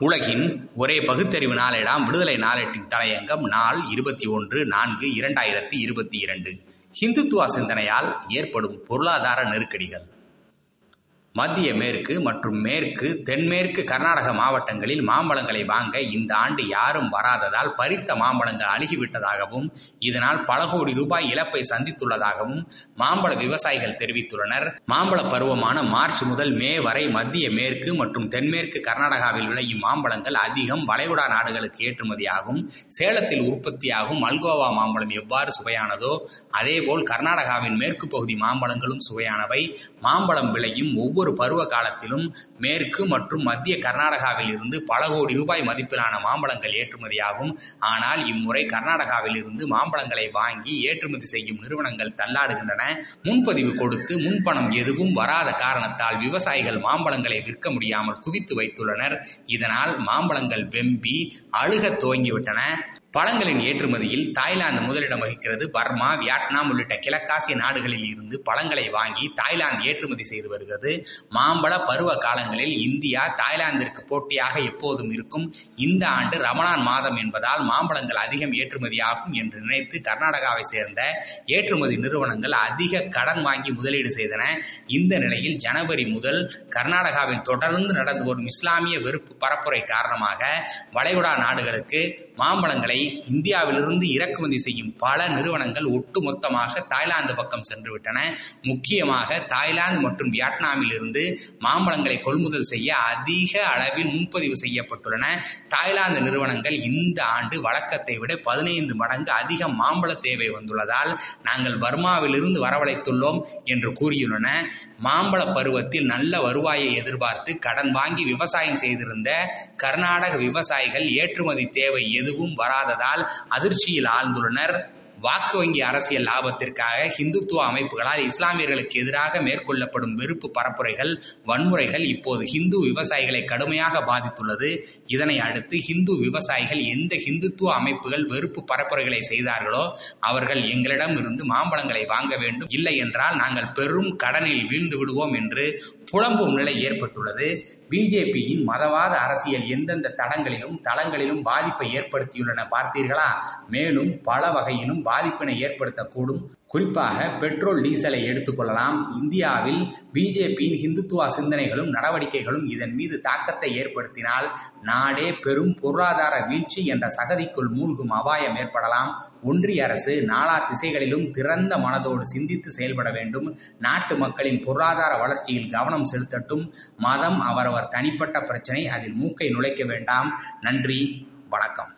உலகின் ஒரே பகுத்தறிவு நாளேடாம் விடுதலை நாளேட்டின் தலையங்கம் நாள் இருபத்தி ஒன்று நான்கு இரண்டாயிரத்தி இருபத்தி இரண்டு. ஹிந்துத்துவா சிந்தனையால் ஏற்படும் பொருளாதார நெருக்கடிகள். மத்திய மேற்கு மற்றும் மேற்கு தென்மேற்கு கர்நாடக மாவட்டங்களில் மாம்பழங்களை வாங்க இந்த ஆண்டு யாரும் வராததால் பறித்த மாம்பழங்கள் அழுகிவிட்டதாகவும் இதனால் பல கோடி ரூபாய் இழப்பை சந்தித்துள்ளதாகவும் மாம்பழ விவசாயிகள் தெரிவித்துள்ளனர். மாம்பழ பருவமான மார்ச் முதல் மே வரை மத்திய மேற்கு மற்றும் தென்மேற்கு கர்நாடகாவில் விளையும் மாம்பழங்கள் அதிகம் வளைகுடா நாடுகளுக்கு ஏற்றுமதியாகும். சேலத்தில் உற்பத்தியாகும் மல்கோவா மாம்பழம் எவ்வாறு சுவையானதோ அதேபோல் கர்நாடகாவின் மேற்கு பகுதி மாம்பழங்களும் சுவையானவை. மாம்பழம் விளையும் ஒவ்வொரு பருவ காலத்திலும் மேற்கு மற்றும் மத்திய கர்நாடகாவில் இருந்து பல கோடி ரூபாய் மதிப்பிலான மாம்பழங்கள் ஏற்றுமதியாகும். ஆனால் இம்முறை கர்நாடகாவில் இருந்து மாம்பழங்களை வாங்கி ஏற்றுமதி செய்யும் நிறுவனங்கள் தள்ளாடுகின்றன. முன்பதிவு கொடுத்து முன்பணம் எதுவும் வராத காரணத்தால் விவசாயிகள் மாம்பழங்களை விற்க முடியாமல் குவித்து வைத்துள்ளனர். இதனால் மாம்பழங்கள் வெம்பி அழுக துவங்கிவிட்டன. பழங்களின் ஏற்றுமதியில் தாய்லாந்து முதலிடம் வகிக்கிறது. பர்மா வியட்நாம் உள்ளிட்ட கிழக்காசிய நாடுகளில் இருந்து பழங்களை வாங்கி தாய்லாந்து ஏற்றுமதி செய்து வருகிறது. மாம்பழ பருவ காலங்களில் இந்தியா தாய்லாந்திற்கு போட்டியாக எப்போதும் இருக்கும். இந்த ஆண்டு ரமணான் மாதம் என்பதால் மாம்பழங்கள் அதிகம் ஏற்றுமதியாகும் என்று நினைத்து கர்நாடகாவை சேர்ந்த ஏற்றுமதி நிறுவனங்கள் அதிக கடன் வாங்கி முதலீடு செய்தன. இந்த நிலையில் ஜனவரி முதல் கர்நாடகாவில் தொடர்ந்து நடந்து வரும் இஸ்லாமிய வெறுப்பு பரப்புரை காரணமாக வளைகுடா நாடுகளுக்கு மாம்பழங்களை இந்தியாவிலிருந்து இறக்குமதி செய்யும் பல நிறுவனங்கள் ஒட்டுமொத்தமாக தாய்லாந்து பக்கம் சென்றுவிட்டன. முக்கியமாக தாய்லாந்து மற்றும் வியட்நாமில் இருந்து மாம்பழங்களை கொள்முதல் செய்ய அதிக அளவில் முன்பதிவு செய்யப்பட்டுள்ளன. தாய்லாந்து நிறுவனங்கள் இந்த ஆண்டு வழக்கத்தை விட பதினைந்து மடங்கு அதிக மாம்பழ தேவை வந்துள்ளதால் நாங்கள் பர்மாவிலிருந்து வரவழைத்துள்ளோம் என்று கூறியுள்ளன. மாம்பழ பருவத்தில் நல்ல வருவாயை எதிர்பார்த்து கடன் வாங்கி விவசாயம் செய்திருந்த கர்நாடக விவசாயிகள் ஏற்றுமதி தேவை எதுவும் இல்லாததால் அதிர்ச்சியில் ஆழ்ந்துள்ளனர். வாக்கு வங்கி அரசியல் லாபத்திற்காக ஹிந்துத்துவ அமைப்புகளால் இஸ்லாமியர்களுக்கு எதிராக மேற்கொள்ளப்படும் வெறுப்பு பரப்புரைகள் வன்முறைகள் இப்போது ஹிந்து விவசாயிகளை கடுமையாக பாதித்துள்ளது. இதனை அடுத்து ஹிந்து விவசாயிகள் எந்த ஹிந்துத்துவ அமைப்புகள் வெறுப்பு பரப்புரைகளை செய்தார்களோ அவர்கள் எங்களிடம் இருந்து மாம்பழங்களை வாங்க வேண்டும். இல்லை என்றால் நாங்கள் பெரும் கடனில் வீழ்ந்து விடுவோம் என்று புலம்பும் நிலை ஏற்பட்டுள்ளது. பிஜேபியின் மதவாத அரசியல் எந்தெந்த தடங்களிலும் தளங்களிலும் பாதிப்பை ஏற்படுத்தியுள்ளன பார்த்தீர்களா? மேலும் பல வகையிலும் பாதிப்பினை ஏற்படுத்தக்கூடும். குறிப்பாக பெட்ரோல் டீசலை எடுத்துக்கொள்ளலாம் இந்தியாவில் பிஜேபியின் ஹிந்துத்துவா சிந்தனைகளும் நடவடிக்கைகளும் இதன் மீது தாக்கத்தை ஏற்படுத்தினால் நாடே பெரும் பொருளாதார வீழ்ச்சி என்ற சகதிக்குள் மூழ்கும் அபாயம் ஏற்படலாம். ஒன்றிய அரசு நாலா திசைகளிலும் திறந்த மனதோடு சிந்தித்து செயல்பட வேண்டும். நாட்டு மக்களின் பொருளாதார வளர்ச்சியில் கவனம் செலுத்தட்டும். மதம் அவரவர் தனிப்பட்ட பிரச்சனை அதில் மூக்கை நுழைக்க வேண்டாம். நன்றி வணக்கம்.